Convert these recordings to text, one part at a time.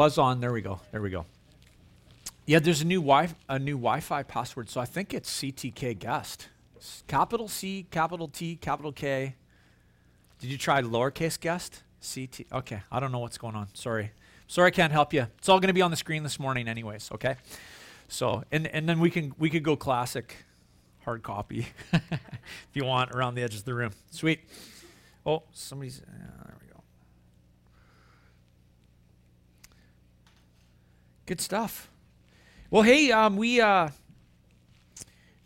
Buzz on. There we go. There we go. Yeah, there's a new wi a new Wi-Fi password, so I think it's CTK guest. It's capital C, capital T, capital K. Did you try lowercase guest? CT. Okay, I don't know what's going on. Sorry. Sorry, I can't help you. It's all going to be on the screen this morning, anyways. Okay. So, and and then we can we could go classic, hard copy, if you want, around the edges of the room. Sweet. Oh, somebody's. Uh, there we go. Good stuff. Well, hey, um, we uh,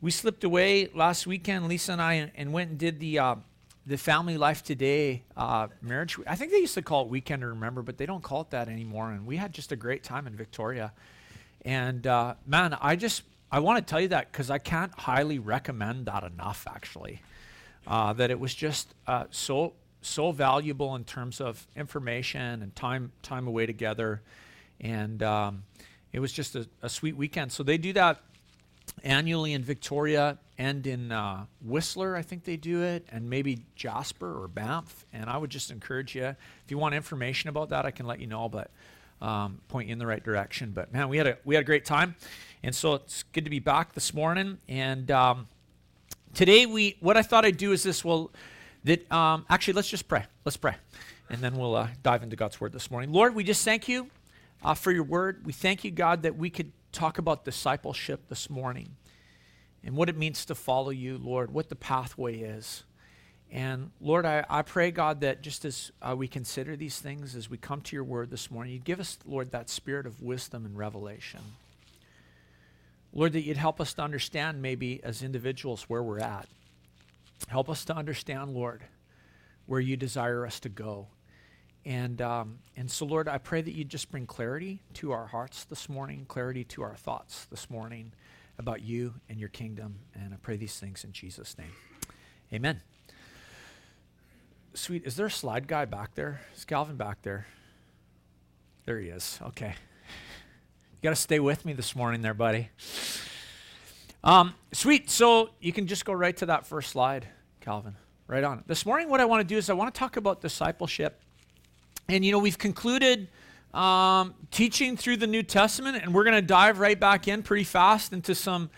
we slipped away last weekend, Lisa and I, and, went and did the uh, the Family Life Today uh, marriage. I think they used to call it Weekend to Remember, but they don't call it that anymore. And we had just a great time in Victoria. And uh, man, I just I want to tell you that because I can't highly recommend that enough. Actually, uh, that it was just uh, so so valuable in terms of information and time time away together, and um, it was just a, a sweet weekend. So they do that annually in Victoria and in uh, Whistler, I think they do it, and maybe Jasper or Banff. And I would just encourage you, if you want information about that, I can let you know, but um, point you in the right direction. But man, we had a we had a great time, and so it's good to be back this morning. And um, today we what I thought I'd do is this. Well, that um, actually let's just pray. Let's pray, and then we'll uh, dive into God's word this morning. Lord, we just thank you uh, for your word. We thank you, God, that we could talk about discipleship this morning and what it means to follow you, Lord, what the pathway is. And Lord, I, I pray, God, that just as uh, we consider these things, as we come to your word this morning, you'd give us, Lord, that spirit of wisdom and revelation. Lord, that you'd help us to understand, maybe as individuals, where we're at. Help us to understand, Lord, where you desire us to go. And, um, and so, Lord, I pray that you just bring clarity to our hearts this morning, clarity to our thoughts this morning about you and your kingdom. And I pray these things in Jesus' name. Amen. Sweet. Is there a slide guy back there? Is Calvin back there? There he is. Okay. You got to stay with me this morning there, buddy. Um, sweet. So you can just go right to that first slide, Calvin. Right on. This morning, what I want to do is I want to talk about discipleship and you know, we've concluded um, teaching through the New Testament, and we're going to dive right back in pretty fast into some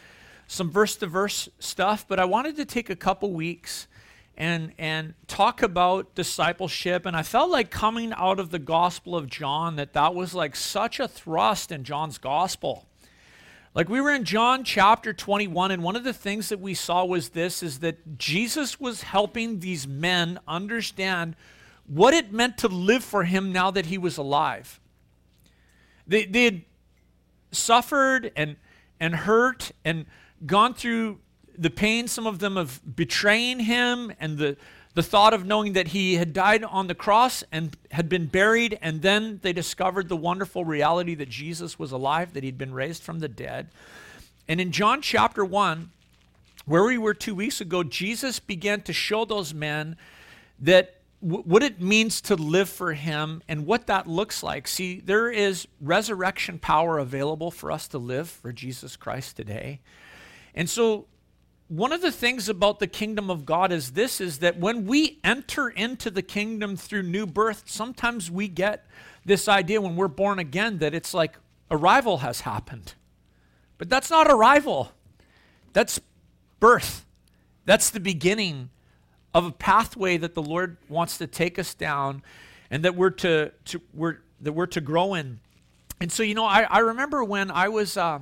some verse to verse stuff. But I wanted to take a couple weeks and and talk about discipleship. And I felt like coming out of the Gospel of John that that was like such a thrust in John's Gospel. Like we were in John chapter 21 and one of the things that we saw was this is that Jesus was helping these men understand what it meant to live for him now that he was alive. They, they had suffered and, and hurt and gone through the pain, some of them of betraying him and the, the thought of knowing that he had died on the cross and had been buried, and then they discovered the wonderful reality that Jesus was alive, that he'd been raised from the dead. And in John chapter 1, where we were two weeks ago, Jesus began to show those men that what it means to live for Him and what that looks like. See, there is resurrection power available for us to live for Jesus Christ today. And so, one of the things about the kingdom of God is this is that when we enter into the kingdom through new birth, sometimes we get this idea when we're born again that it's like arrival has happened. But that's not arrival, that's birth. That's the beginning of a pathway that the Lord wants to take us down and that we're to, to we're, that we're to grow in. And so, you know, I, I remember when I was uh,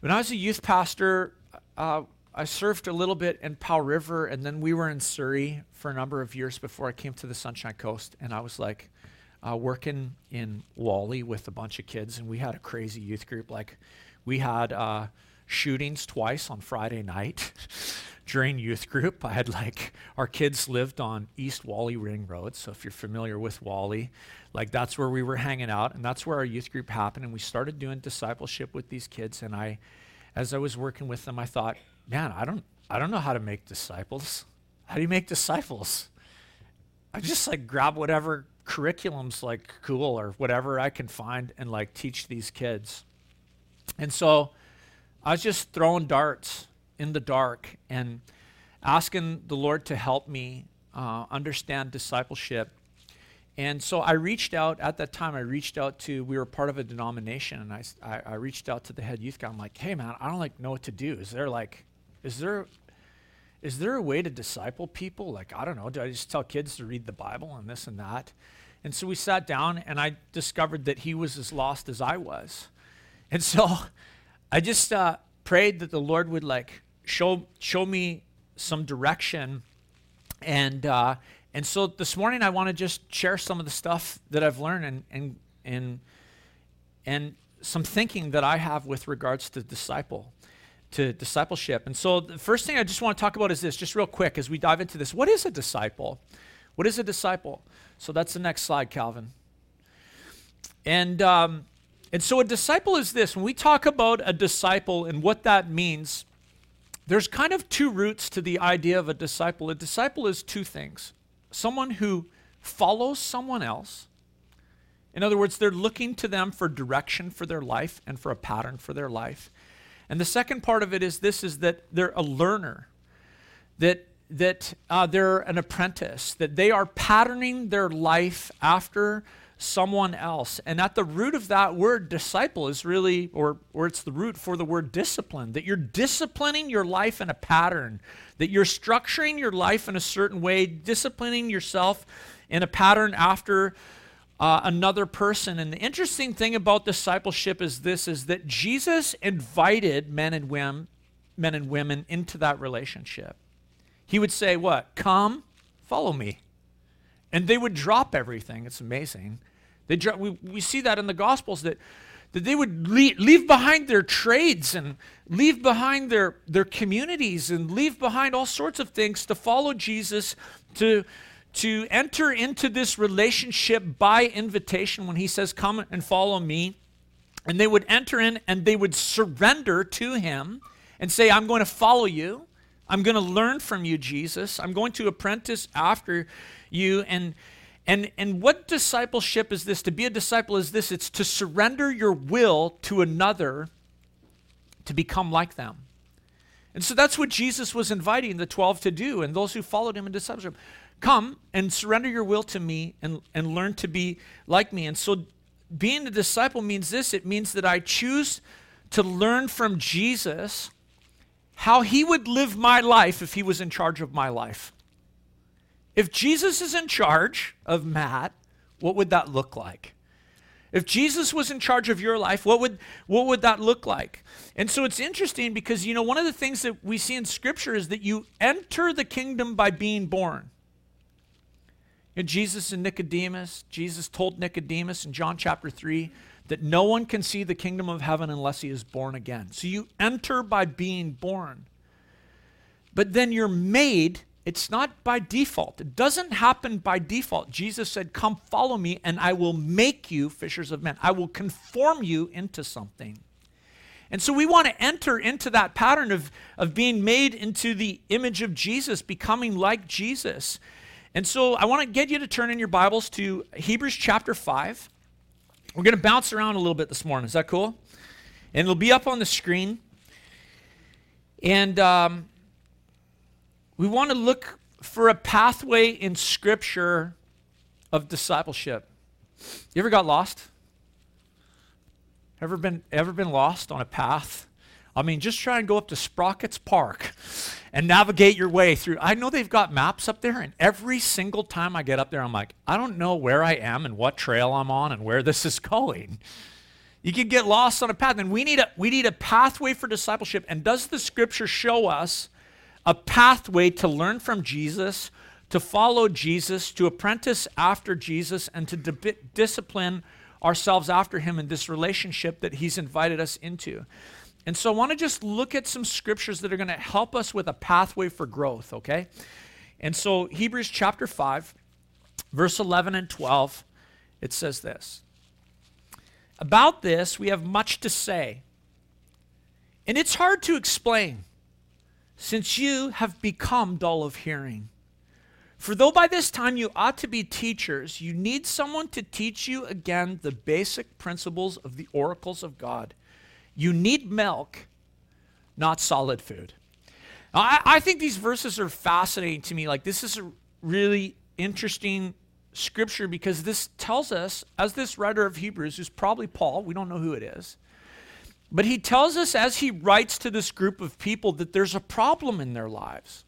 when I was a youth pastor, uh, I served a little bit in Powell River, and then we were in Surrey for a number of years before I came to the Sunshine Coast. And I was like uh, working in Whalley with a bunch of kids, and we had a crazy youth group. Like, we had uh, shootings twice on Friday night. during youth group. I had like, our kids lived on East Whalley Ring Road. So if you're familiar with Whalley, like that's where we were hanging out and that's where our youth group happened. And we started doing discipleship with these kids. And I, as I was working with them, I thought, man, I don't, I don't know how to make disciples. How do you make disciples? I just like grab whatever curriculum's like cool or whatever I can find and like teach these kids. And so I was just throwing darts in the dark and asking the Lord to help me uh, understand discipleship. And so I reached out at that time. I reached out to we were part of a denomination, and I, I, I reached out to the head youth guy. I'm like, hey man, I don't like know what to do. Is there like, is there, is there a way to disciple people? Like I don't know. Do I just tell kids to read the Bible and this and that? And so we sat down, and I discovered that he was as lost as I was, and so I just uh, prayed that the Lord would like show show me some direction, and uh, and so this morning I want to just share some of the stuff that I've learned and and and and some thinking that I have with regards to disciple to discipleship. And so the first thing I just want to talk about is this, just real quick as we dive into this. What is a disciple? What is a disciple? So that's the next slide, Calvin. And um, and so a disciple is this. When we talk about a disciple and what that means, there's kind of two roots to the idea of a disciple. A disciple is two things someone who follows someone else. In other words, they're looking to them for direction for their life and for a pattern for their life. And the second part of it is this is that they're a learner, that, that uh, they're an apprentice, that they are patterning their life after someone else. And at the root of that word disciple is really, or, or it's the root for the word discipline, that you're disciplining your life in a pattern, that you're structuring your life in a certain way, disciplining yourself in a pattern after uh, another person. And the interesting thing about discipleship is this is that Jesus invited men and women, men and women into that relationship. He would say, What? Come, follow me. And they would drop everything. It's amazing. They dro- we, we see that in the Gospels that, that they would leave, leave behind their trades and leave behind their, their communities and leave behind all sorts of things to follow Jesus, to, to enter into this relationship by invitation when he says, Come and follow me. And they would enter in and they would surrender to him and say, I'm going to follow you. I'm going to learn from you, Jesus. I'm going to apprentice after you. And, and, and what discipleship is this? To be a disciple is this it's to surrender your will to another to become like them. And so that's what Jesus was inviting the 12 to do and those who followed him in discipleship. Come and surrender your will to me and, and learn to be like me. And so being a disciple means this it means that I choose to learn from Jesus how he would live my life if he was in charge of my life. If Jesus is in charge of Matt, what would that look like? If Jesus was in charge of your life, what would, what would that look like? And so it's interesting because, you know, one of the things that we see in Scripture is that you enter the kingdom by being born. And Jesus and Nicodemus, Jesus told Nicodemus in John chapter 3 that no one can see the kingdom of heaven unless he is born again. So you enter by being born. But then you're made it's not by default. It doesn't happen by default. Jesus said, Come follow me, and I will make you fishers of men. I will conform you into something. And so we want to enter into that pattern of, of being made into the image of Jesus, becoming like Jesus. And so I want to get you to turn in your Bibles to Hebrews chapter 5. We're going to bounce around a little bit this morning. Is that cool? And it'll be up on the screen. And um, we want to look for a pathway in Scripture of discipleship. You ever got lost? Ever been ever been lost on a path? I mean, just try and go up to Sprockids Park and navigate your way through. I know they've got maps up there, and every single time I get up there, I'm like, I don't know where I am and what trail I'm on and where this is going. You can get lost on a path, and we need a we need a pathway for discipleship. And does the scripture show us a pathway to learn from Jesus, to follow Jesus, to apprentice after Jesus, and to di- discipline ourselves after him in this relationship that he's invited us into. And so I want to just look at some scriptures that are going to help us with a pathway for growth, okay? And so Hebrews chapter 5, verse 11 and 12, it says this About this, we have much to say, and it's hard to explain since you have become dull of hearing. For though by this time you ought to be teachers, you need someone to teach you again the basic principles of the oracles of God. You need milk, not solid food. I, I think these verses are fascinating to me. Like, this is a really interesting scripture because this tells us, as this writer of Hebrews, who's probably Paul, we don't know who it is, but he tells us as he writes to this group of people that there's a problem in their lives.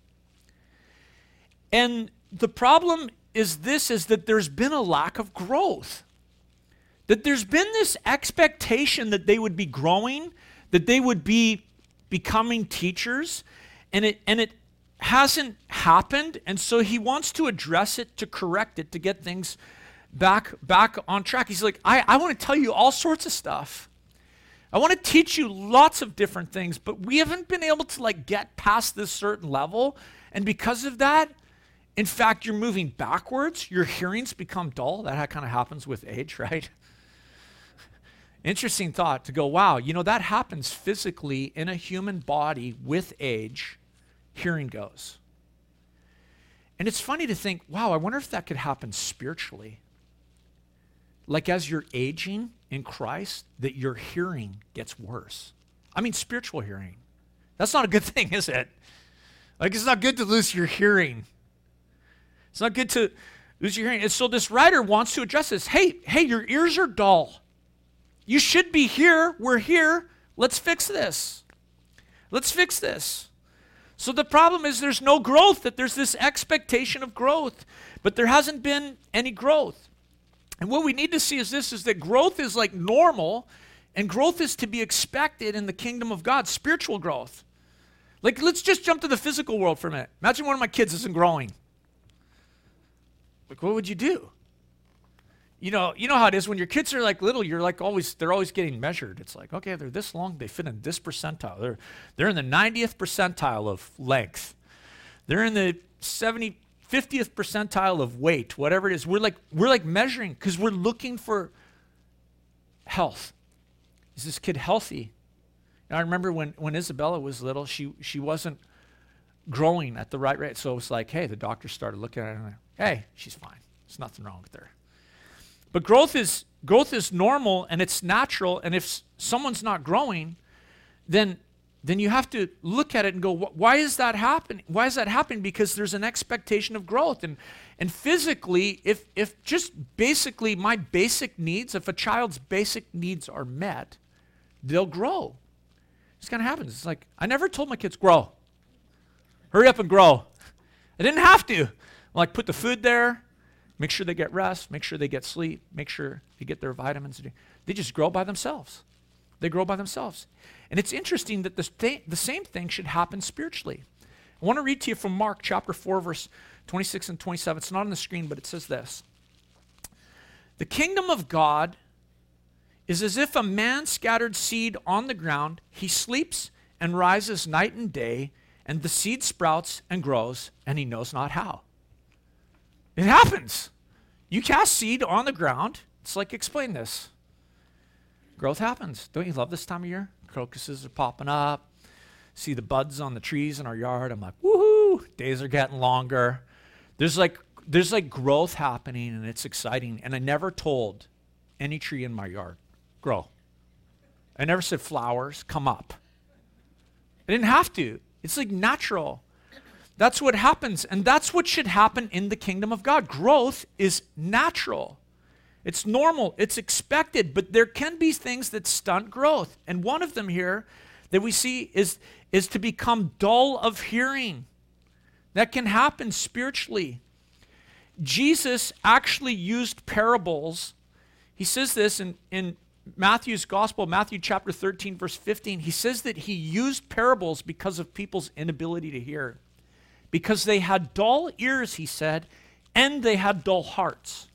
And the problem is this is that there's been a lack of growth. That there's been this expectation that they would be growing, that they would be becoming teachers, and it and it hasn't happened, and so he wants to address it, to correct it, to get things back back on track. He's like, I, I want to tell you all sorts of stuff. I want to teach you lots of different things, but we haven't been able to like get past this certain level. And because of that, in fact, you're moving backwards. Your hearings become dull. That kind of happens with age, right? Interesting thought to go, wow, you know, that happens physically in a human body with age, hearing goes. And it's funny to think, wow, I wonder if that could happen spiritually. Like as you're aging in Christ, that your hearing gets worse. I mean, spiritual hearing. That's not a good thing, is it? Like, it's not good to lose your hearing. It's not good to lose your hearing. And so this writer wants to address this. Hey, hey, your ears are dull. You should be here. We're here. Let's fix this. Let's fix this. So the problem is there's no growth, that there's this expectation of growth, but there hasn't been any growth. And what we need to see is this is that growth is like normal and growth is to be expected in the kingdom of God, spiritual growth. Like let's just jump to the physical world for a minute. Imagine one of my kids isn't growing. Like what would you do? you know, you know how it is when your kids are like little, you're like always, they're always getting measured. It's like, okay, they're this long, they fit in this percentile. They're, they're in the 90th percentile of length. They're in the 70, 50th percentile of weight, whatever it is. We're like, we're like measuring because we're looking for health. Is this kid healthy? And I remember when, when Isabella was little, she, she wasn't growing at the right rate. So it was like, hey, the doctor started looking at her and like, hey, she's fine. There's nothing wrong with her. But growth is growth is normal and it's natural. And if someone's not growing, then then you have to look at it and go, why is that happening? Why is that happening? Because there's an expectation of growth. And and physically, if if just basically my basic needs, if a child's basic needs are met, they'll grow. It's kind of happens. It's like I never told my kids grow. Hurry up and grow. I didn't have to. Like put the food there, Make sure they get rest, make sure they get sleep, make sure they get their vitamins. They just grow by themselves. They grow by themselves. And it's interesting that the, th- the same thing should happen spiritually. I want to read to you from Mark chapter 4, verse 26 and 27. It's not on the screen, but it says this The kingdom of God is as if a man scattered seed on the ground. He sleeps and rises night and day, and the seed sprouts and grows, and he knows not how. It happens. You cast seed on the ground. It's like, explain this. Growth happens. Don't you love this time of year? Crocuses are popping up. See the buds on the trees in our yard. I'm like, woohoo! Days are getting longer. There's like there's like growth happening and it's exciting. And I never told any tree in my yard, grow. I never said flowers, come up. I didn't have to. It's like natural. That's what happens. And that's what should happen in the kingdom of God. Growth is natural, it's normal, it's expected, but there can be things that stunt growth. And one of them here that we see is, is to become dull of hearing. That can happen spiritually. Jesus actually used parables. He says this in, in Matthew's gospel, Matthew chapter 13, verse 15. He says that he used parables because of people's inability to hear because they had dull ears, he said, and they had dull hearts.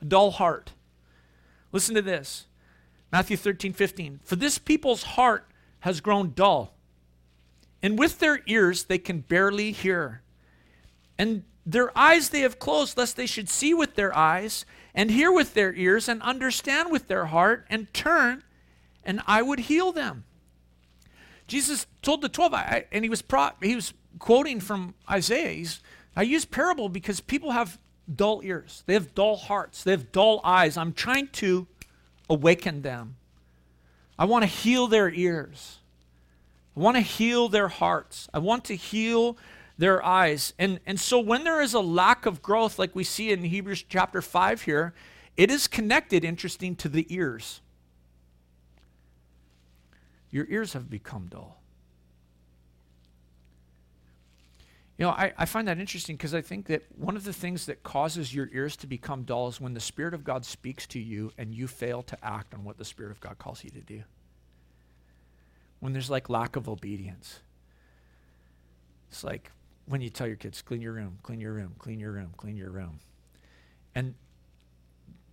A dull heart. Listen to this Matthew 13, 15. For this people's heart has grown dull, and with their ears they can barely hear. And their eyes they have closed, lest they should see with their eyes, and hear with their ears, and understand with their heart, and turn, and I would heal them. Jesus told the 12, I, and he was, pro, he was quoting from Isaiah. He's, I use parable because people have dull ears, they have dull hearts, they have dull eyes. I'm trying to awaken them. I want to heal their ears. I want to heal their hearts. I want to heal their eyes. And, and so when there is a lack of growth, like we see in Hebrews chapter 5 here, it is connected, interesting, to the ears. Your ears have become dull. You know, I, I find that interesting because I think that one of the things that causes your ears to become dull is when the Spirit of God speaks to you and you fail to act on what the Spirit of God calls you to do. When there's like lack of obedience. It's like when you tell your kids, clean your room, clean your room, clean your room, clean your room. And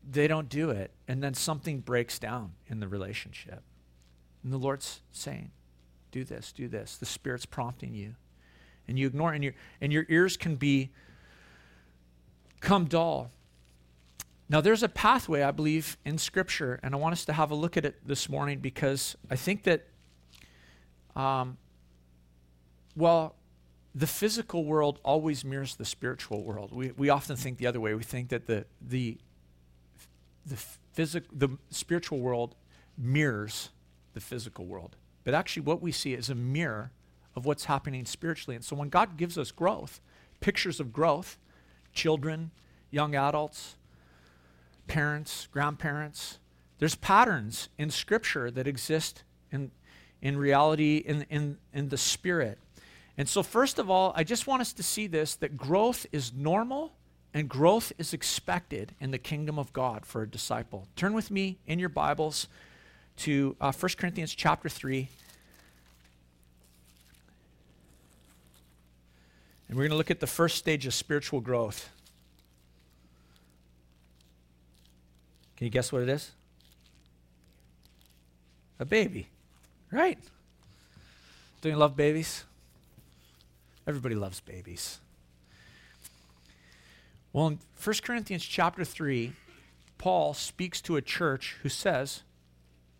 they don't do it. And then something breaks down in the relationship. And the Lord's saying, do this, do this. The Spirit's prompting you and you ignore and your, and your ears can be come dull. Now, there's a pathway, I believe, in Scripture, and I want us to have a look at it this morning because I think that, um, well, the physical world always mirrors the spiritual world. We, we often think the other way. We think that the, the, the, physic, the spiritual world mirrors the physical world. But actually, what we see is a mirror of what's happening spiritually. And so when God gives us growth, pictures of growth, children, young adults, parents, grandparents, there's patterns in Scripture that exist in, in reality, in, in, in the Spirit. And so, first of all, I just want us to see this that growth is normal and growth is expected in the kingdom of God for a disciple. Turn with me in your Bibles to uh, 1 Corinthians chapter 3. And we're going to look at the first stage of spiritual growth. Can you guess what it is? A baby, right? Don't you love babies? Everybody loves babies. Well, in 1 Corinthians chapter 3, Paul speaks to a church who says,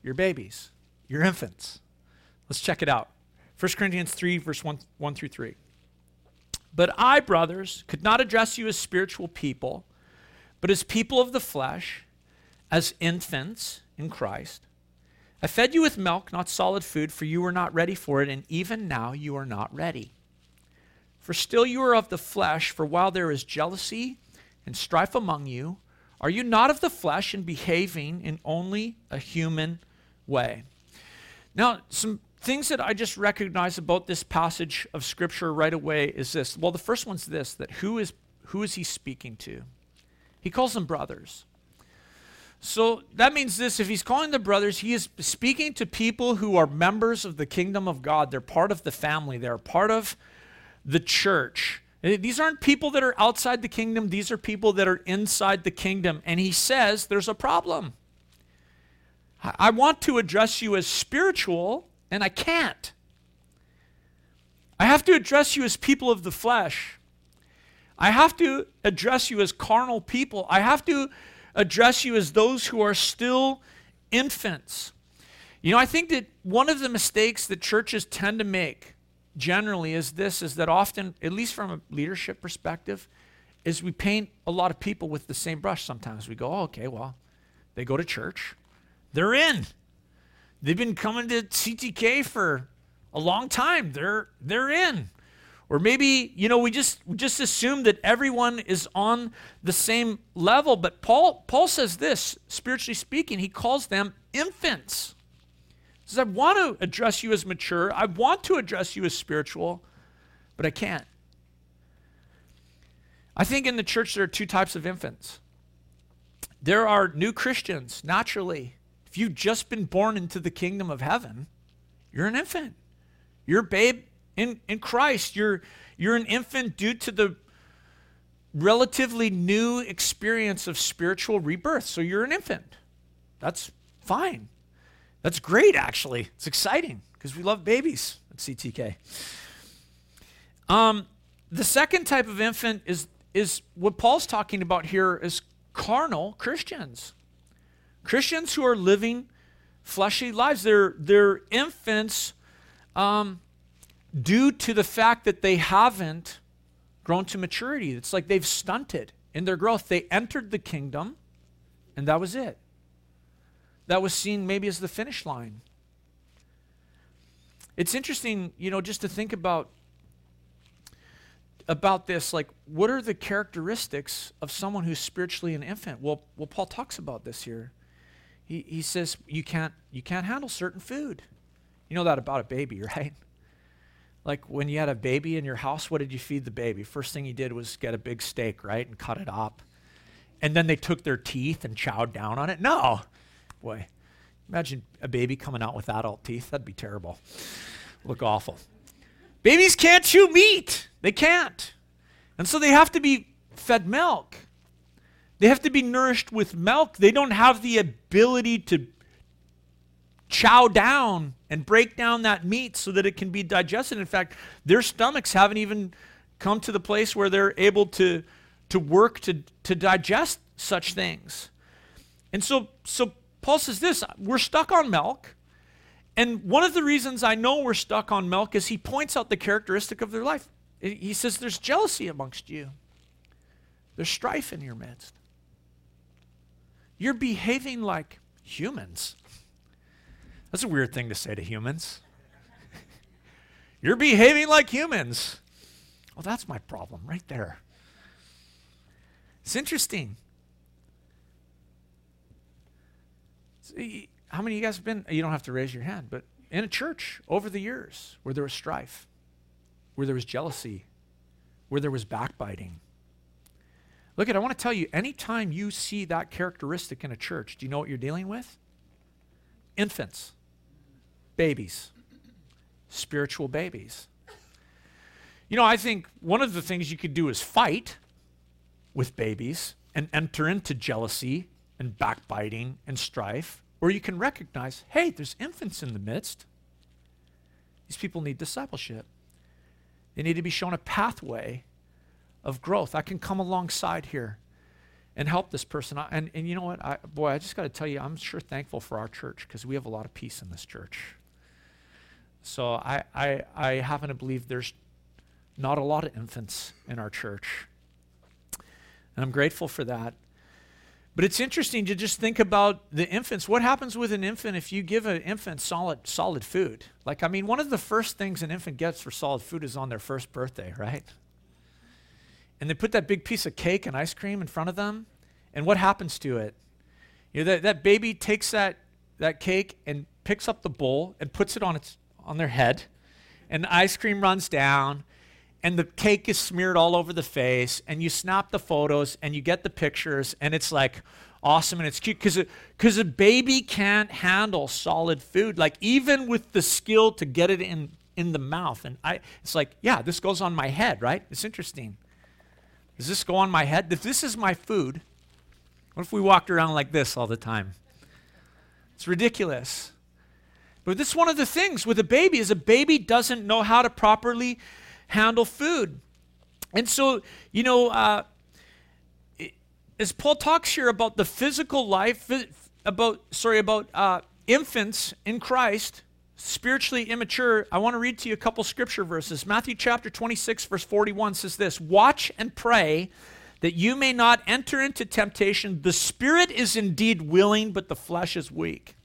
You're babies, you're infants. Let's check it out. 1 Corinthians 3, verse 1, 1 through 3. But I, brothers, could not address you as spiritual people, but as people of the flesh, as infants in Christ. I fed you with milk, not solid food, for you were not ready for it, and even now you are not ready. For still you are of the flesh, for while there is jealousy and strife among you, are you not of the flesh and behaving in only a human way? Now, some things that I just recognize about this passage of scripture right away is this. Well, the first one's this that who is who is he speaking to? He calls them brothers. So that means this if he's calling them brothers, he is speaking to people who are members of the kingdom of God. They're part of the family, they're part of the church. Eh, these aren't people that are outside the kingdom, these are people that are inside the kingdom. And he says there's a problem. I want to address you as spiritual, and I can't. I have to address you as people of the flesh. I have to address you as carnal people. I have to address you as those who are still infants. You know, I think that one of the mistakes that churches tend to make generally is this is that often, at least from a leadership perspective, is we paint a lot of people with the same brush sometimes. We go, oh, okay, well, they go to church, they're in. They've been coming to CTK for a long time. They're they're in. Or maybe, you know, we just we just assume that everyone is on the same level, but Paul Paul says this, spiritually speaking, he calls them infants. He says, I want to address you as mature. I want to address you as spiritual, but I can't. I think in the church there are two types of infants. There are new Christians, naturally, if you've just been born into the kingdom of heaven, you're an infant. You're a babe in, in Christ. You're, you're an infant due to the relatively new experience of spiritual rebirth. So you're an infant. That's fine. That's great, actually. It's exciting because we love babies at CTK. Um, the second type of infant is, is what Paul's talking about here is carnal Christians. Christians who are living fleshy lives, they're, they're infants um, due to the fact that they haven't grown to maturity. It's like they've stunted in their growth. They entered the kingdom, and that was it. That was seen maybe as the finish line. It's interesting, you know, just to think about about this like what are the characteristics of someone who's spiritually an infant well well paul talks about this here he, he says you can't you can't handle certain food. You know that about a baby right? Like when you had a baby in your house what did you feed the baby? First thing you did was get a big steak right and cut it up. And then they took their teeth and chowed down on it. No! Boy imagine a baby coming out with adult teeth. That'd be terrible. Look awful. Babies can't chew meat. They can't. And so they have to be fed milk. They have to be nourished with milk. They don't have the ability to chow down and break down that meat so that it can be digested. In fact, their stomachs haven't even come to the place where they're able to, to work to, to digest such things. And so, so Paul says this we're stuck on milk. And one of the reasons I know we're stuck on milk is he points out the characteristic of their life. He says there's jealousy amongst you, there's strife in your midst. You're behaving like humans. That's a weird thing to say to humans. You're behaving like humans. Well, that's my problem right there. It's interesting. See, how many of you guys have been? You don't have to raise your hand, but in a church over the years where there was strife, where there was jealousy, where there was backbiting. Look at, I want to tell you, anytime you see that characteristic in a church, do you know what you're dealing with? Infants, babies, spiritual babies. You know, I think one of the things you could do is fight with babies and enter into jealousy and backbiting and strife, or you can recognize hey, there's infants in the midst. These people need discipleship. They need to be shown a pathway of growth. I can come alongside here and help this person. And, and you know what? I, boy, I just got to tell you, I'm sure thankful for our church because we have a lot of peace in this church. So I, I, I happen to believe there's not a lot of infants in our church. And I'm grateful for that. But it's interesting to just think about the infants. What happens with an infant if you give an infant solid solid food? Like I mean, one of the first things an infant gets for solid food is on their first birthday, right? And they put that big piece of cake and ice cream in front of them, and what happens to it? You know, that, that baby takes that that cake and picks up the bowl and puts it on its on their head, and the ice cream runs down, and the cake is smeared all over the face and you snap the photos and you get the pictures and it's like awesome and it's cute because because a baby can't handle solid food. Like even with the skill to get it in in the mouth and i it's like yeah this goes on my head right? It's interesting does this go on my head? If this is my food what if we walked around like this all the time? It's ridiculous. But this is one of the things with a baby is a baby doesn't know how to properly handle food. And so, you know, uh, as Paul talks here about the physical life, about, sorry, about uh, infants in Christ, spiritually immature, I want to read to you a couple scripture verses. Matthew chapter 26, verse 41 says this Watch and pray that you may not enter into temptation. The spirit is indeed willing, but the flesh is weak.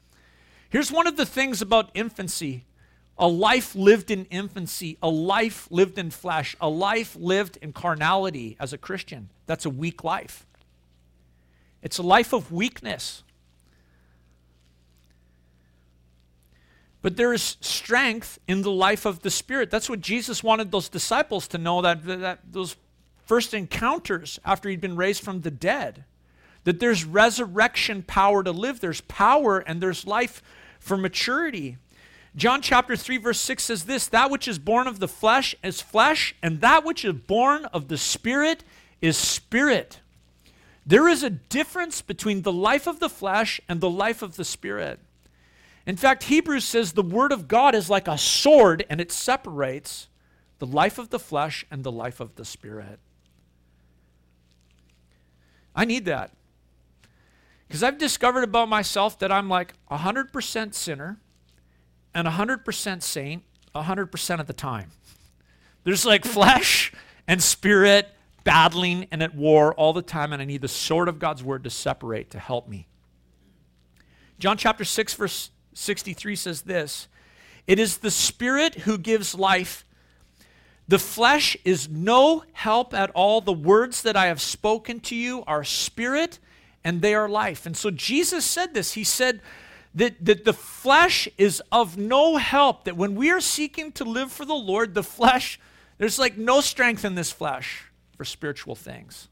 Here's one of the things about infancy a life lived in infancy, a life lived in flesh, a life lived in carnality as a Christian. That's a weak life. It's a life of weakness. But there is strength in the life of the Spirit. That's what Jesus wanted those disciples to know that, that those first encounters after he'd been raised from the dead. That there's resurrection power to live, there's power and there's life for maturity. John chapter 3, verse 6 says this That which is born of the flesh is flesh, and that which is born of the spirit is spirit. There is a difference between the life of the flesh and the life of the spirit. In fact, Hebrews says the word of God is like a sword and it separates the life of the flesh and the life of the spirit. I need that. Because I've discovered about myself that I'm like 100% sinner and 100% saint 100% of the time. There's like flesh and spirit battling and at war all the time, and I need the sword of God's word to separate to help me. John chapter 6, verse 63 says this It is the spirit who gives life. The flesh is no help at all. The words that I have spoken to you are spirit and they are life. And so Jesus said this. He said that, that the flesh is of no help, that when we are seeking to live for the Lord, the flesh, there's like no strength in this flesh for spiritual things.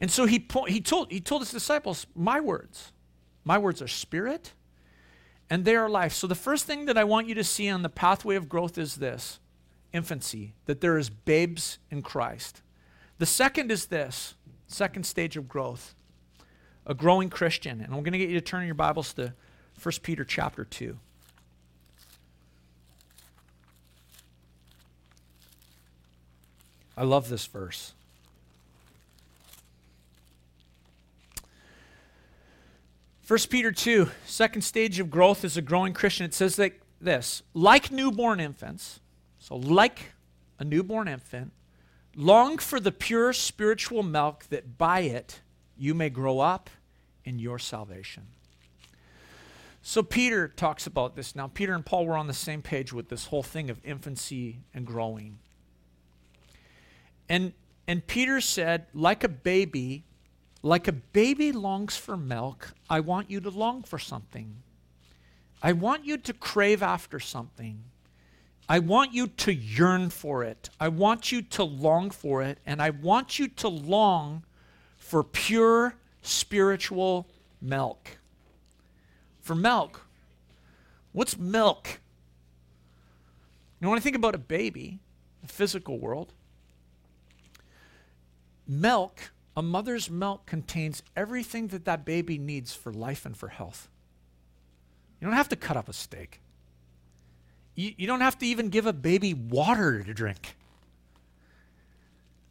And so he, po- he, told, he told his disciples, My words, my words are spirit and they are life. So the first thing that I want you to see on the pathway of growth is this infancy, that there is babes in Christ. The second is this second stage of growth a growing Christian. And I'm going to get you to turn your Bibles to 1 Peter chapter 2. I love this verse. 1 Peter 2, second stage of growth as a growing Christian, it says like this like newborn infants, so like a newborn infant, long for the pure spiritual milk that by it you may grow up in your salvation. So Peter talks about this. Now, Peter and Paul were on the same page with this whole thing of infancy and growing. And, and Peter said, like a baby, like a baby longs for milk, I want you to long for something. I want you to crave after something. I want you to yearn for it. I want you to long for it. And I want you to long for pure spiritual milk. For milk. What's milk? You know, when I think about a baby, the physical world, milk a mother's milk contains everything that that baby needs for life and for health. You don't have to cut up a steak. You, you don't have to even give a baby water to drink.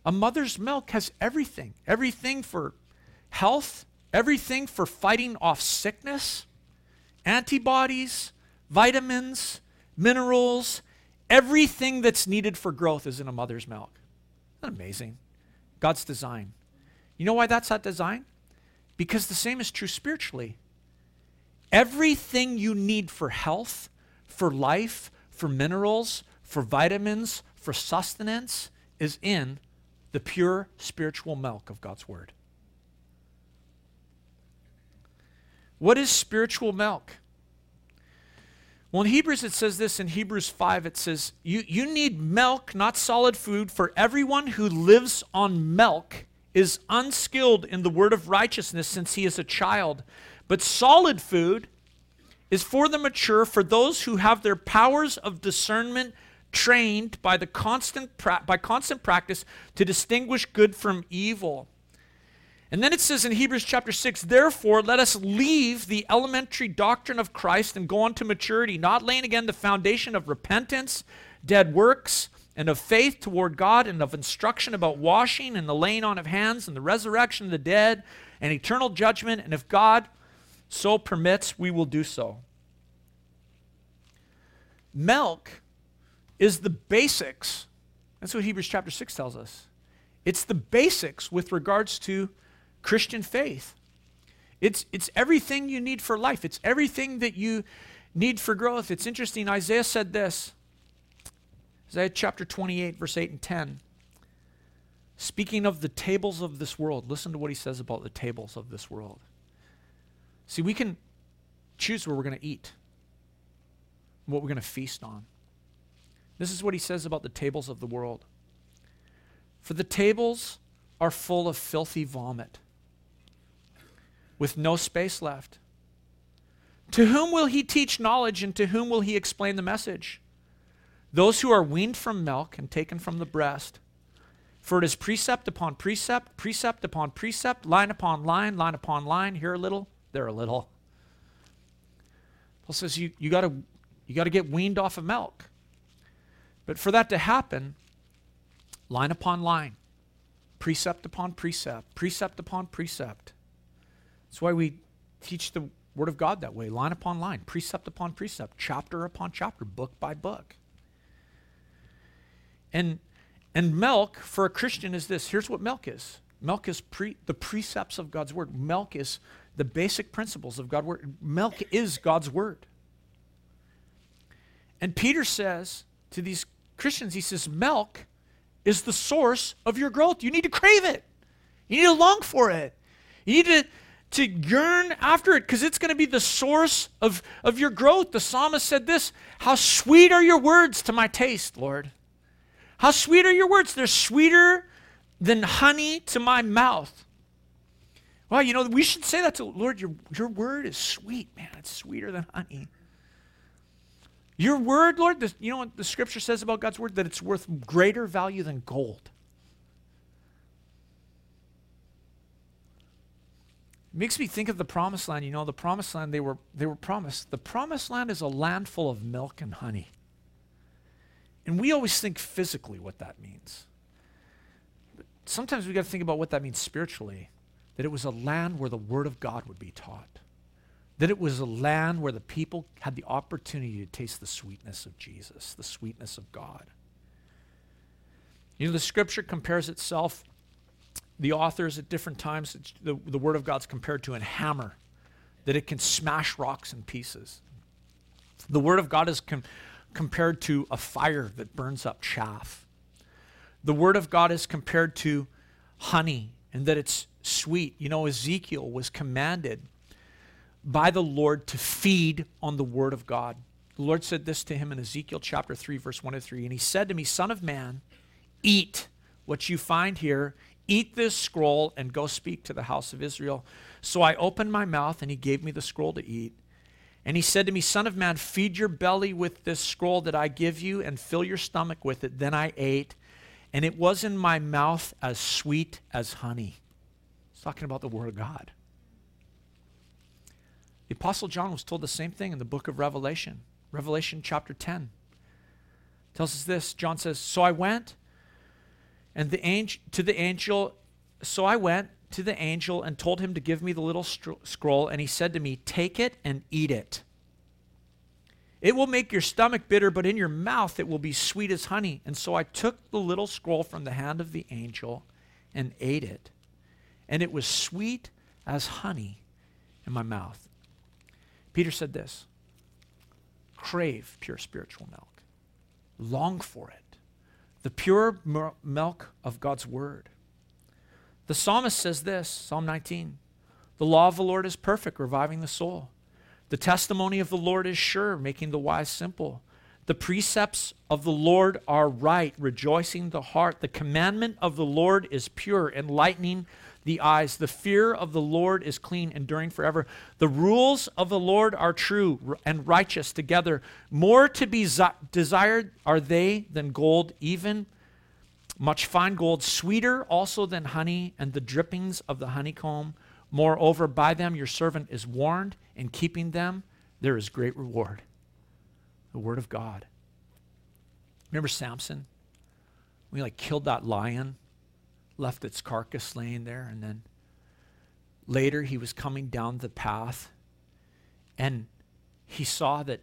A mother's milk has everything everything for health, everything for fighting off sickness, antibodies, vitamins, minerals, everything that's needed for growth is in a mother's milk. Isn't amazing? God's design. You know why that's that design? Because the same is true spiritually. Everything you need for health, for life, for minerals, for vitamins, for sustenance is in the pure spiritual milk of God's Word. What is spiritual milk? Well, in Hebrews, it says this in Hebrews 5 it says, you, you need milk, not solid food, for everyone who lives on milk is unskilled in the word of righteousness since he is a child. But solid food is for the mature, for those who have their powers of discernment trained by, the constant pra- by constant practice to distinguish good from evil. And then it says in Hebrews chapter 6, therefore, let us leave the elementary doctrine of Christ and go on to maturity, not laying again the foundation of repentance, dead works, and of faith toward God and of instruction about washing and the laying on of hands and the resurrection of the dead and eternal judgment. And if God so permits, we will do so. Milk is the basics. That's what Hebrews chapter 6 tells us. It's the basics with regards to Christian faith. It's, it's everything you need for life, it's everything that you need for growth. It's interesting. Isaiah said this Isaiah chapter 28, verse 8 and 10. Speaking of the tables of this world, listen to what he says about the tables of this world. See, we can choose where we're going to eat, what we're going to feast on. This is what he says about the tables of the world. For the tables are full of filthy vomit, with no space left. To whom will he teach knowledge, and to whom will he explain the message? Those who are weaned from milk and taken from the breast. For it is precept upon precept, precept upon precept, line upon line, line upon line, here a little, there a little. Paul says you, you gotta you gotta get weaned off of milk. But for that to happen, line upon line, precept upon precept, precept upon precept. That's why we teach the Word of God that way, line upon line, precept upon precept, chapter upon chapter, book by book. And, and milk for a Christian is this here's what milk is milk is pre, the precepts of God's word, milk is the basic principles of God's word. Milk is God's word. And Peter says, to these Christians, he says, milk is the source of your growth. You need to crave it. You need to long for it. You need to, to yearn after it because it's going to be the source of, of your growth. The psalmist said this How sweet are your words to my taste, Lord. How sweet are your words? They're sweeter than honey to my mouth. Well, you know, we should say that to Lord, your, your word is sweet, man. It's sweeter than honey. Your word, Lord, the, you know what the scripture says about God's word? That it's worth greater value than gold. It makes me think of the promised land. You know, the promised land they were they were promised. The promised land is a land full of milk and honey. And we always think physically what that means. But sometimes we got to think about what that means spiritually. That it was a land where the word of God would be taught that it was a land where the people had the opportunity to taste the sweetness of Jesus, the sweetness of God. You know, the scripture compares itself, the authors at different times, the, the word of God's compared to a hammer, that it can smash rocks in pieces. The word of God is compared to a fire that burns up chaff. The word of God is compared to honey and that it's sweet. You know, Ezekiel was commanded by the Lord to feed on the word of God. The Lord said this to him in Ezekiel chapter 3, verse 1 to 3. And he said to me, Son of man, eat what you find here, eat this scroll, and go speak to the house of Israel. So I opened my mouth, and he gave me the scroll to eat. And he said to me, Son of man, feed your belly with this scroll that I give you, and fill your stomach with it. Then I ate, and it was in my mouth as sweet as honey. He's talking about the Word of God. The Apostle John was told the same thing in the book of Revelation. Revelation chapter 10 tells us this. John says, So I went and the angel to the angel, so I went to the angel and told him to give me the little scroll, and he said to me, Take it and eat it. It will make your stomach bitter, but in your mouth it will be sweet as honey. And so I took the little scroll from the hand of the angel and ate it. And it was sweet as honey in my mouth. Peter said this crave pure spiritual milk, long for it, the pure milk of God's word. The psalmist says this Psalm 19 The law of the Lord is perfect, reviving the soul. The testimony of the Lord is sure, making the wise simple. The precepts of the Lord are right, rejoicing the heart. The commandment of the Lord is pure, enlightening the eyes. The fear of the Lord is clean, enduring forever. The rules of the Lord are true and righteous together. More to be desired are they than gold, even much fine gold, sweeter also than honey and the drippings of the honeycomb. Moreover, by them your servant is warned, in keeping them there is great reward. The word of God. Remember Samson? We like killed that lion left its carcass laying there. And then later he was coming down the path and he saw that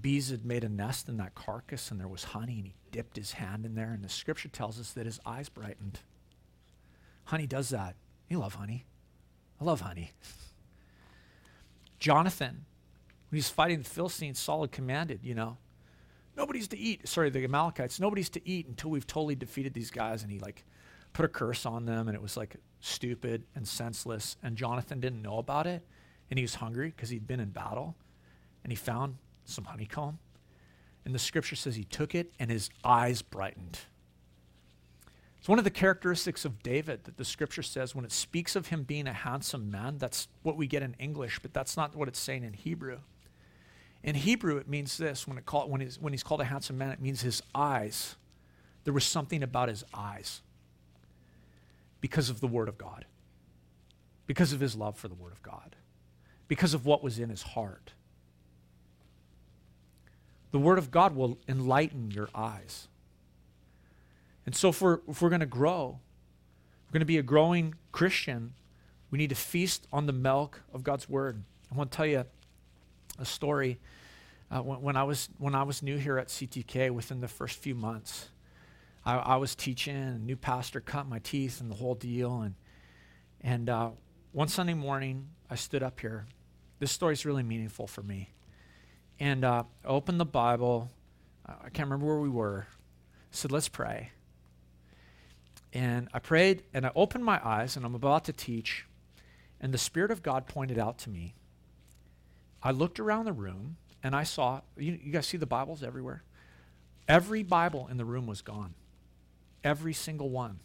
bees had made a nest in that carcass and there was honey and he dipped his hand in there. And the scripture tells us that his eyes brightened. Honey does that. You love honey. I love honey. Jonathan, when he's fighting the Philistines, Saul had commanded, you know, nobody's to eat. Sorry, the Amalekites, nobody's to eat until we've totally defeated these guys. And he like put a curse on them and it was like stupid and senseless. And Jonathan didn't know about it. And he was hungry because he'd been in battle. And he found some honeycomb. And the scripture says he took it and his eyes brightened. It's one of the characteristics of David that the scripture says when it speaks of him being a handsome man, that's what we get in English, but that's not what it's saying in Hebrew. In Hebrew, it means this when, it call, when, he's, when he's called a handsome man, it means his eyes. There was something about his eyes because of the Word of God, because of his love for the Word of God, because of what was in his heart. The Word of God will enlighten your eyes. And so, if we're, if we're going to grow, we're going to be a growing Christian, we need to feast on the milk of God's Word. I want to tell you a story. Uh, when, when, I was, when I was new here at CTK, within the first few months, I, I was teaching, a new pastor cut my teeth and the whole deal. And, and uh, one Sunday morning, I stood up here. This story is really meaningful for me. And uh, opened the Bible, I can't remember where we were. I said, let's pray. And I prayed and I opened my eyes and I'm about to teach. And the Spirit of God pointed out to me. I looked around the room and I saw, you, you guys see the Bibles everywhere? Every Bible in the room was gone. Every single one.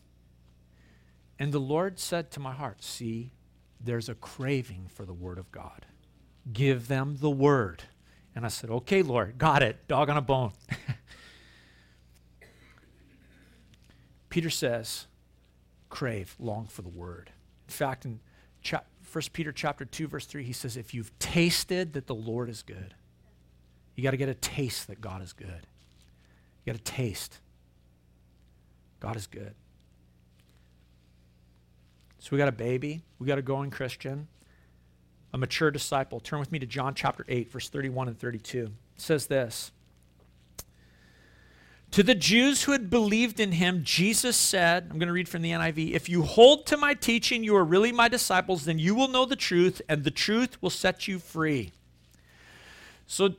And the Lord said to my heart, See, there's a craving for the Word of God. Give them the Word. And I said, Okay, Lord, got it. Dog on a bone. Peter says, crave, long for the word. In fact, in cha- 1 Peter chapter 2, verse 3, he says, if you've tasted that the Lord is good, you got to get a taste that God is good. You got to taste. God is good. So we got a baby, we got a growing Christian, a mature disciple. Turn with me to John chapter 8, verse 31 and 32. It says this. To the Jews who had believed in him, Jesus said, I'm going to read from the NIV, if you hold to my teaching, you are really my disciples, then you will know the truth, and the truth will set you free. So,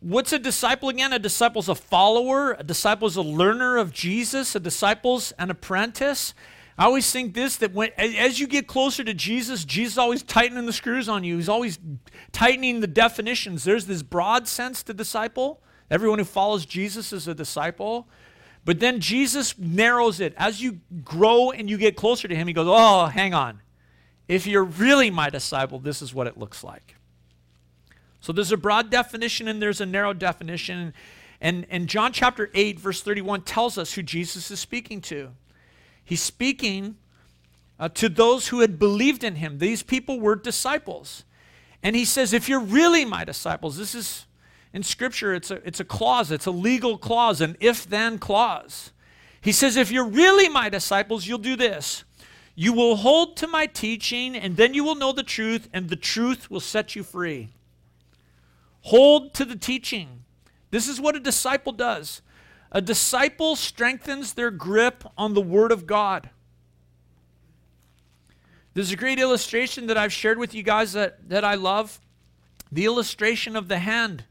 what's a disciple again? A disciple is a follower, a disciple is a learner of Jesus, a disciple's an apprentice. I always think this that when as you get closer to Jesus, Jesus is always tightening the screws on you. He's always tightening the definitions. There's this broad sense to disciple Everyone who follows Jesus is a disciple. But then Jesus narrows it. As you grow and you get closer to him, he goes, Oh, hang on. If you're really my disciple, this is what it looks like. So there's a broad definition and there's a narrow definition. And, and John chapter 8, verse 31 tells us who Jesus is speaking to. He's speaking uh, to those who had believed in him. These people were disciples. And he says, If you're really my disciples, this is in Scripture, it's a, it's a clause, it's a legal clause, an if then clause. He says, If you're really my disciples, you'll do this. You will hold to my teaching, and then you will know the truth, and the truth will set you free. Hold to the teaching. This is what a disciple does. A disciple strengthens their grip on the Word of God. There's a great illustration that I've shared with you guys that, that I love the illustration of the hand.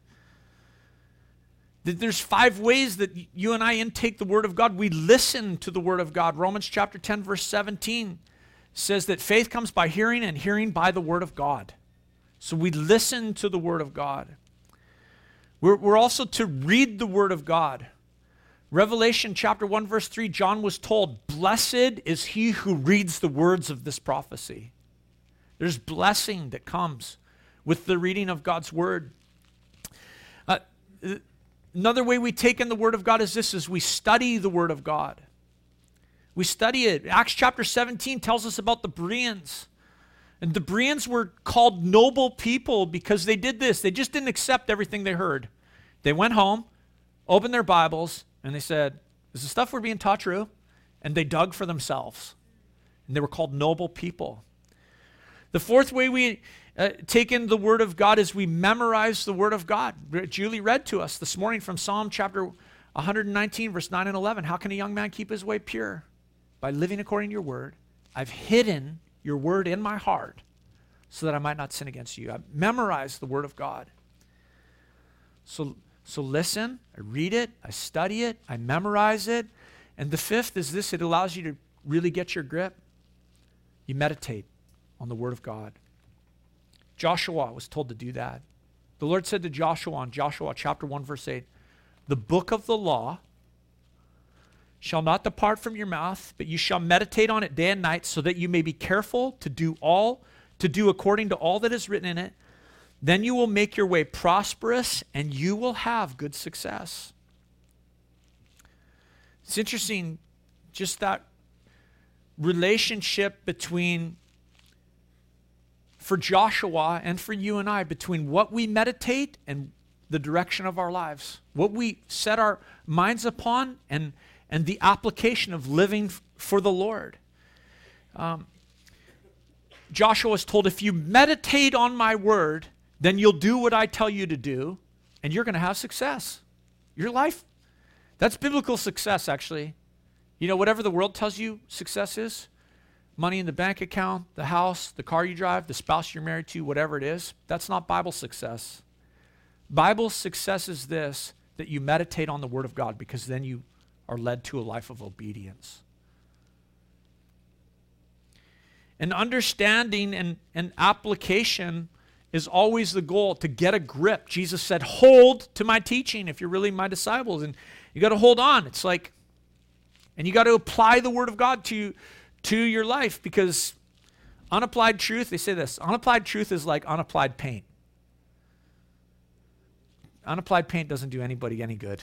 That there's five ways that you and I intake the Word of God. We listen to the Word of God. Romans chapter 10, verse 17 says that faith comes by hearing, and hearing by the Word of God. So we listen to the Word of God. We're, we're also to read the Word of God. Revelation chapter 1, verse 3, John was told, Blessed is he who reads the words of this prophecy. There's blessing that comes with the reading of God's Word. Uh, Another way we take in the Word of God is this is we study the Word of God. We study it. Acts chapter 17 tells us about the Bereans. And the Bereans were called noble people because they did this. They just didn't accept everything they heard. They went home, opened their Bibles, and they said, Is the stuff we're being taught true? And they dug for themselves. And they were called noble people. The fourth way we uh, take in the Word of God is we memorize the Word of God. Julie read to us this morning from Psalm chapter 119, verse 9 and 11. How can a young man keep his way pure? By living according to your Word. I've hidden your Word in my heart so that I might not sin against you. I memorize the Word of God. So, so listen, I read it, I study it, I memorize it. And the fifth is this it allows you to really get your grip. You meditate on the Word of God. Joshua was told to do that. The Lord said to Joshua in Joshua chapter 1, verse 8, The book of the law shall not depart from your mouth, but you shall meditate on it day and night, so that you may be careful to do all, to do according to all that is written in it. Then you will make your way prosperous and you will have good success. It's interesting, just that relationship between for Joshua and for you and I between what we meditate and the direction of our lives, what we set our minds upon, and, and the application of living f- for the Lord. Um, Joshua was told, if you meditate on my word, then you'll do what I tell you to do, and you're going to have success. Your life, that's biblical success, actually. You know, whatever the world tells you success is, money in the bank account, the house, the car you drive, the spouse you're married to, whatever it is, that's not Bible success. Bible success is this that you meditate on the Word of God because then you are led to a life of obedience. And understanding and, and application is always the goal to get a grip. Jesus said, Hold to my teaching if you're really my disciples. And you got to hold on. It's like, and you got to apply the Word of God to, to your life because unapplied truth, they say this unapplied truth is like unapplied paint. Unapplied paint doesn't do anybody any good.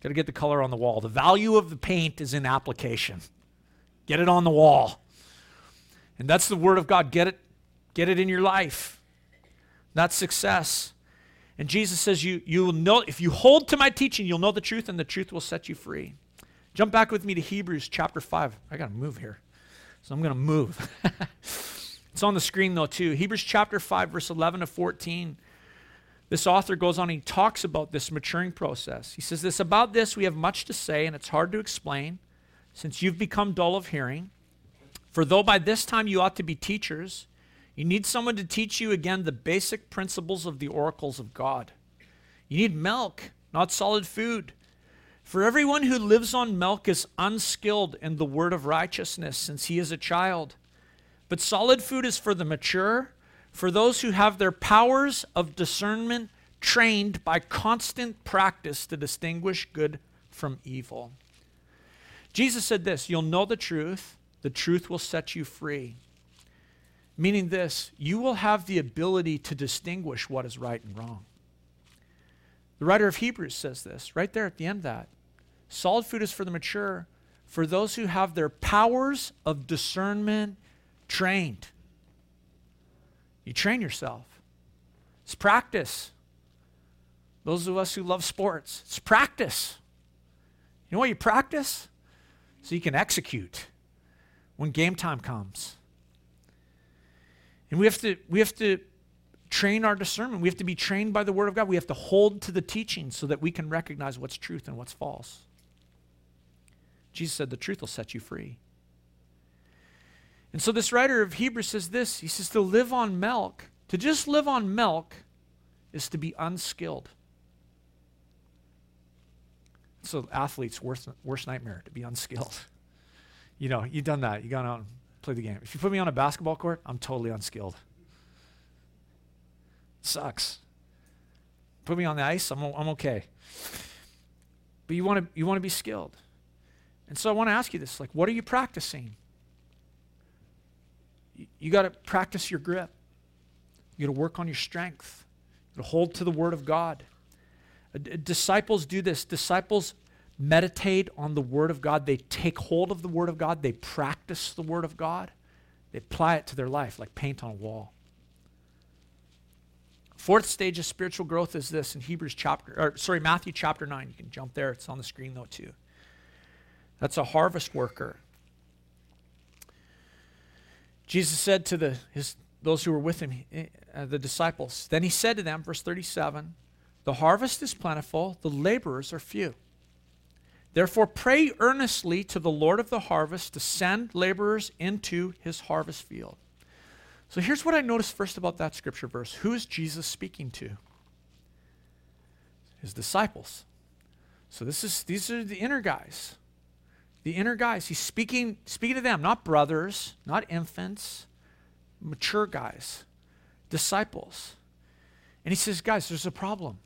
Got to get the color on the wall. The value of the paint is in application. Get it on the wall. And that's the word of God. Get it, get it in your life. That's success. And Jesus says, you, you will know, if you hold to my teaching, you'll know the truth, and the truth will set you free. Jump back with me to Hebrews chapter 5. I got to move here. So I'm going to move. it's on the screen, though, too. Hebrews chapter 5, verse 11 to 14. This author goes on, and he talks about this maturing process. He says, This about this we have much to say, and it's hard to explain, since you've become dull of hearing. For though by this time you ought to be teachers, you need someone to teach you again the basic principles of the oracles of God. You need milk, not solid food. For everyone who lives on milk is unskilled in the word of righteousness, since he is a child. But solid food is for the mature for those who have their powers of discernment trained by constant practice to distinguish good from evil. Jesus said this You'll know the truth, the truth will set you free. Meaning this, you will have the ability to distinguish what is right and wrong. The writer of Hebrews says this right there at the end of that. Solid food is for the mature, for those who have their powers of discernment trained. You train yourself. It's practice. Those of us who love sports, it's practice. You know what you practice? So you can execute when game time comes. And we have to we have to train our discernment. We have to be trained by the word of God. We have to hold to the teaching so that we can recognize what's truth and what's false. Jesus said the truth will set you free. And so this writer of Hebrews says this he says, to live on milk, to just live on milk is to be unskilled. So athlete's worst, worst nightmare to be unskilled. You know, you've done that. You gone out and played the game. If you put me on a basketball court, I'm totally unskilled. Sucks. Put me on the ice, I'm, I'm okay. But you want to you want to be skilled. And so I want to ask you this, like what are you practicing? you got to practice your grip. You got to work on your strength. You got to hold to the Word of God. Disciples do this. Disciples meditate on the Word of God. They take hold of the Word of God. They practice the Word of God. They apply it to their life like paint on a wall. Fourth stage of spiritual growth is this in Hebrews chapter, or sorry, Matthew chapter 9. You can jump there. It's on the screen though, too. That's a harvest worker. Jesus said to the, his, those who were with him, eh, uh, the disciples, Then he said to them, verse 37, The harvest is plentiful, the laborers are few. Therefore, pray earnestly to the Lord of the harvest to send laborers into his harvest field. So here's what I noticed first about that scripture verse. Who is Jesus speaking to? His disciples. So this is these are the inner guys the inner guys. He's speaking, speaking to them, not brothers, not infants, mature guys, disciples. And he says, guys, there's a problem.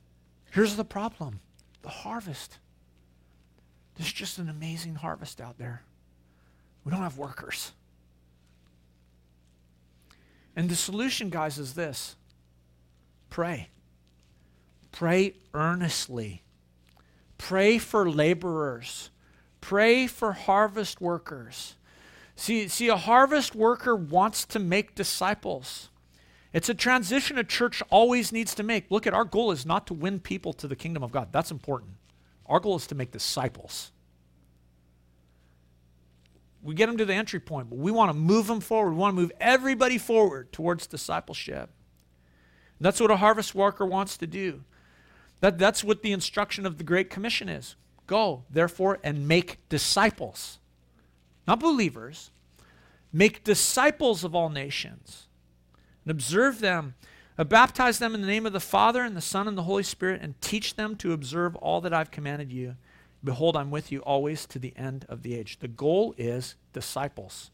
Here's the problem the harvest. There's just an amazing harvest out there. We don't have workers. And the solution, guys, is this pray. Pray earnestly. Pray for laborers. Pray for harvest workers. See, see, a harvest worker wants to make disciples. It's a transition a church always needs to make. Look at our goal is not to win people to the kingdom of God. That's important. Our goal is to make disciples. We get them to the entry point, but we want to move them forward. We want to move everybody forward towards discipleship. And that's what a harvest worker wants to do. That, that's what the instruction of the Great Commission is. Go, therefore, and make disciples. Not believers. Make disciples of all nations. And observe them Uh, baptize them in the name of the Father and the Son and the Holy Spirit, and teach them to observe all that I've commanded you. Behold, I'm with you always to the end of the age. The goal is disciples.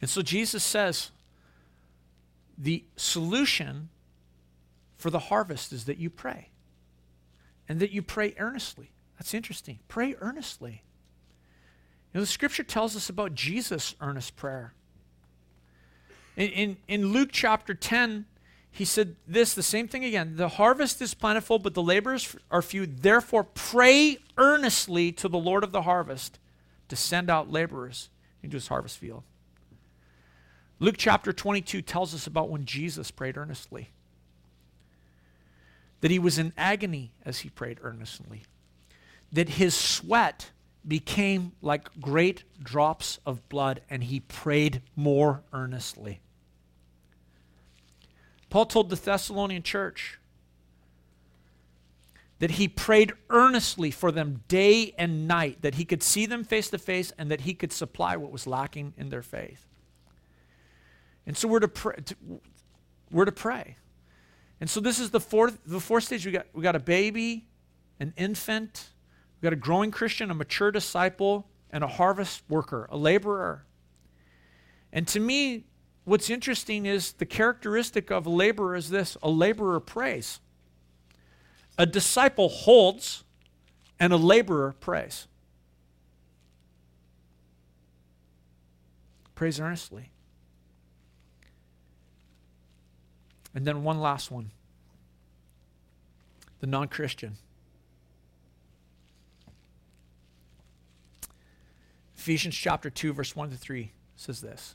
And so Jesus says the solution for the harvest is that you pray and that you pray earnestly. That's interesting. Pray earnestly. You know, the scripture tells us about Jesus' earnest prayer. In, in, in Luke chapter 10, he said this, the same thing again. The harvest is plentiful, but the laborers are few. Therefore, pray earnestly to the Lord of the harvest to send out laborers into his harvest field. Luke chapter 22 tells us about when Jesus prayed earnestly, that he was in agony as he prayed earnestly, that his sweat became like great drops of blood, and he prayed more earnestly. Paul told the Thessalonian church that he prayed earnestly for them day and night, that he could see them face to face and that he could supply what was lacking in their faith. And so we're to pray. To, we're to pray. And so this is the fourth, the fourth stage. We got, we got a baby, an infant, we got a growing Christian, a mature disciple, and a harvest worker, a laborer. And to me, what's interesting is the characteristic of a laborer is this a laborer prays. A disciple holds, and a laborer prays. Prays earnestly. And then one last one the non Christian. Ephesians chapter 2, verse 1 to 3 says this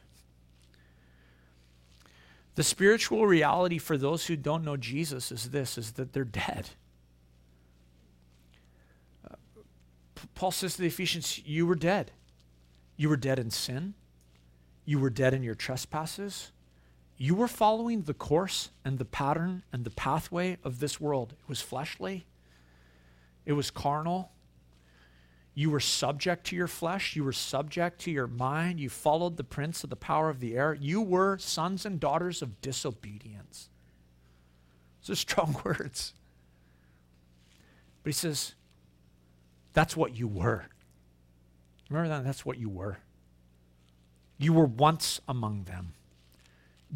The spiritual reality for those who don't know Jesus is this is that they're dead. Uh, Paul says to the Ephesians, You were dead. You were dead in sin. You were dead in your trespasses you were following the course and the pattern and the pathway of this world. It was fleshly, it was carnal. You were subject to your flesh, you were subject to your mind, you followed the prince of the power of the air. You were sons and daughters of disobedience. Those are strong words. But he says, that's what you were. Remember that? That's what you were. You were once among them.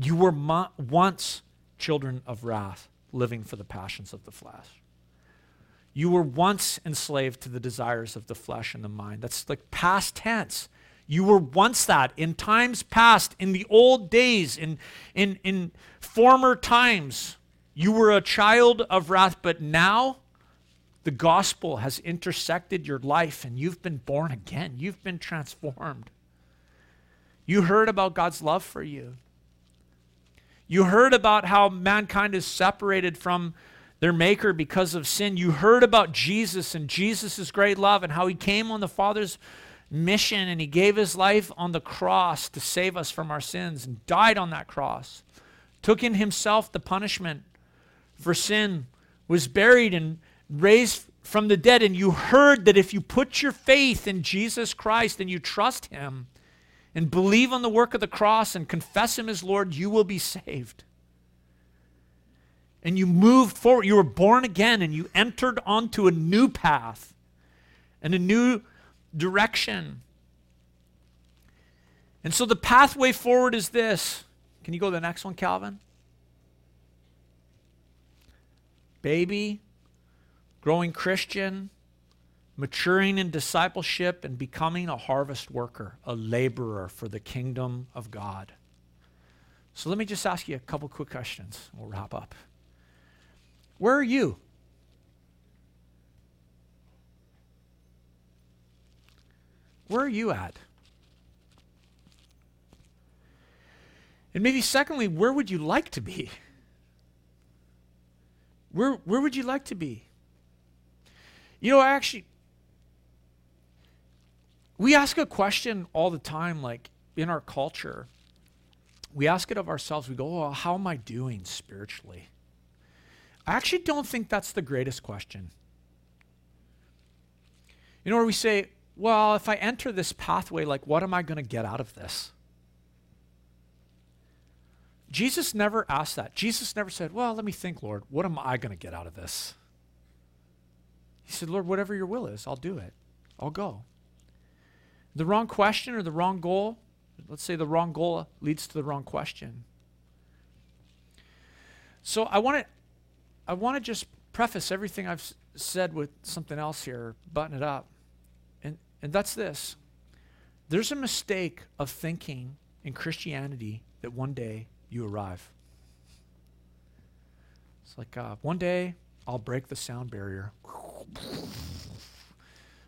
You were mo- once children of wrath, living for the passions of the flesh. You were once enslaved to the desires of the flesh and the mind. That's like past tense. You were once that in times past, in the old days, in, in, in former times. You were a child of wrath, but now the gospel has intersected your life and you've been born again. You've been transformed. You heard about God's love for you. You heard about how mankind is separated from their maker because of sin. You heard about Jesus and Jesus' great love and how he came on the Father's mission and he gave his life on the cross to save us from our sins and died on that cross. Took in himself the punishment for sin, was buried and raised from the dead. And you heard that if you put your faith in Jesus Christ and you trust him, and believe on the work of the cross and confess Him as Lord, you will be saved. And you moved forward. You were born again and you entered onto a new path and a new direction. And so the pathway forward is this. Can you go to the next one, Calvin? Baby, growing Christian, maturing in discipleship and becoming a harvest worker, a laborer for the kingdom of God. So let me just ask you a couple quick questions. We'll wrap up. Where are you? Where are you at? And maybe secondly, where would you like to be? Where, where would you like to be? You know, I actually, we ask a question all the time, like in our culture. We ask it of ourselves. We go, oh, how am I doing spiritually? I actually don't think that's the greatest question. You know, where we say, well, if I enter this pathway, like, what am I going to get out of this? Jesus never asked that. Jesus never said, well, let me think, Lord, what am I going to get out of this? He said, Lord, whatever your will is, I'll do it. I'll go. The wrong question or the wrong goal, let's say the wrong goal leads to the wrong question. So I want to I want to just preface everything I've said with something else here, button it up. And and that's this. There's a mistake of thinking in Christianity that one day you arrive. It's like uh, one day I'll break the sound barrier.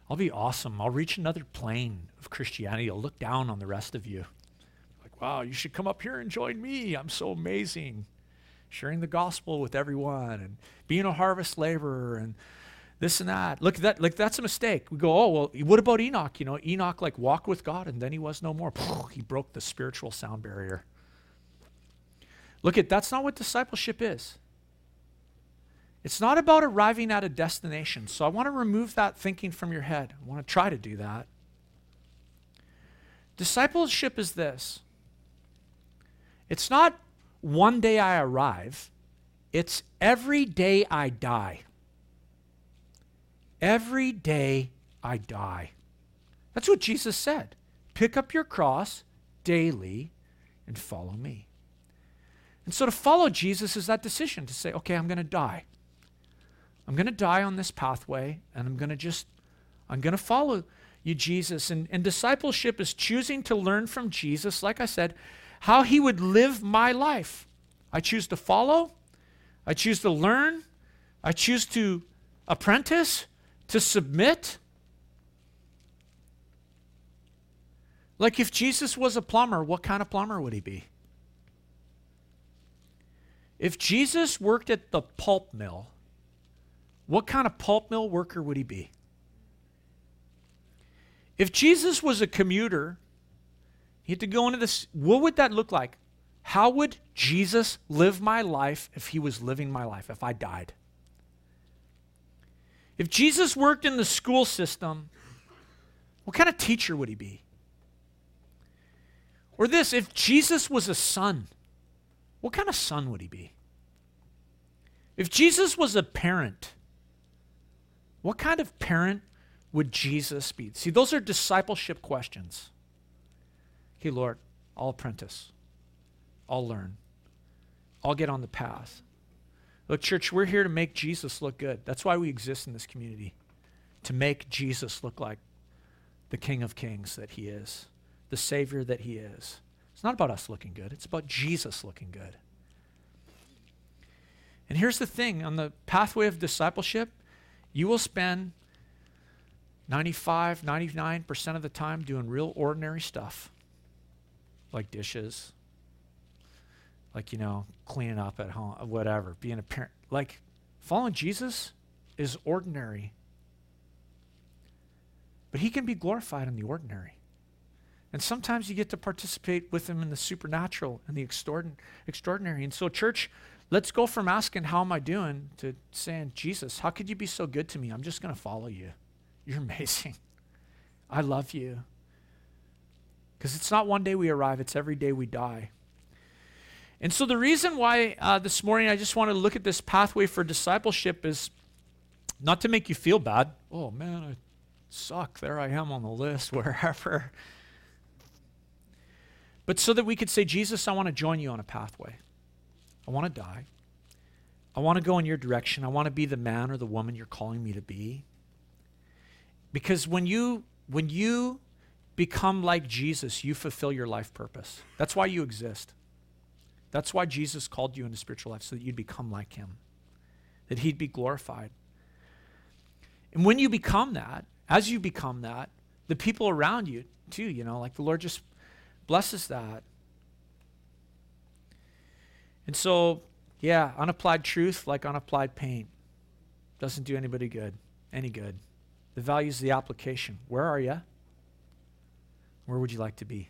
I'll be awesome. I'll reach another plane of Christianity. I'll look down on the rest of you. Like, wow, you should come up here and join me. I'm so amazing. Sharing the gospel with everyone and being a harvest laborer and this and that. Look, at that like that's a mistake. We go, oh well, what about Enoch? You know, Enoch like walked with God and then he was no more. He broke the spiritual sound barrier. Look at that's not what discipleship is. It's not about arriving at a destination. So I want to remove that thinking from your head. I want to try to do that. Discipleship is this it's not one day I arrive, it's every day I die. Every day I die. That's what Jesus said. Pick up your cross daily and follow me. And so to follow Jesus is that decision to say, okay, I'm going to die. I'm going to die on this pathway and I'm going to just, I'm going to follow you, Jesus. And, and discipleship is choosing to learn from Jesus, like I said, how he would live my life. I choose to follow, I choose to learn, I choose to apprentice, to submit. Like if Jesus was a plumber, what kind of plumber would he be? If Jesus worked at the pulp mill, what kind of pulp mill worker would he be? If Jesus was a commuter, he had to go into this, what would that look like? How would Jesus live my life if he was living my life, if I died? If Jesus worked in the school system, what kind of teacher would he be? Or this, if Jesus was a son, what kind of son would he be? If Jesus was a parent, what kind of parent would Jesus be? See, those are discipleship questions. Okay, Lord, I'll apprentice. I'll learn. I'll get on the path. Look, church, we're here to make Jesus look good. That's why we exist in this community, to make Jesus look like the King of Kings that he is, the Savior that he is. It's not about us looking good, it's about Jesus looking good. And here's the thing on the pathway of discipleship, you will spend 95, 99% of the time doing real ordinary stuff like dishes, like, you know, cleaning up at home, whatever, being a parent. Like, following Jesus is ordinary. But he can be glorified in the ordinary. And sometimes you get to participate with him in the supernatural and the extraordinary. And so, church, Let's go from asking, How am I doing? to saying, Jesus, how could you be so good to me? I'm just going to follow you. You're amazing. I love you. Because it's not one day we arrive, it's every day we die. And so, the reason why uh, this morning I just want to look at this pathway for discipleship is not to make you feel bad. Oh, man, I suck. There I am on the list, wherever. But so that we could say, Jesus, I want to join you on a pathway. I want to die. I want to go in your direction. I want to be the man or the woman you're calling me to be. Because when you when you become like Jesus, you fulfill your life purpose. That's why you exist. That's why Jesus called you into spiritual life so that you'd become like him. That he'd be glorified. And when you become that, as you become that, the people around you too, you know, like the Lord just blesses that. And so Yeah, unapplied truth like unapplied paint. Doesn't do anybody good, any good. The value is the application. Where are you? Where would you like to be?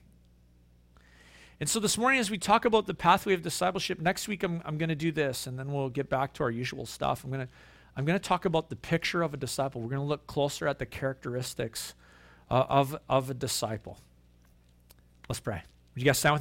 And so this morning, as we talk about the pathway of discipleship, next week I'm, I'm going to do this, and then we'll get back to our usual stuff. I'm going to I'm going to talk about the picture of a disciple. We're going to look closer at the characteristics uh, of, of a disciple. Let's pray. Would you guys stand with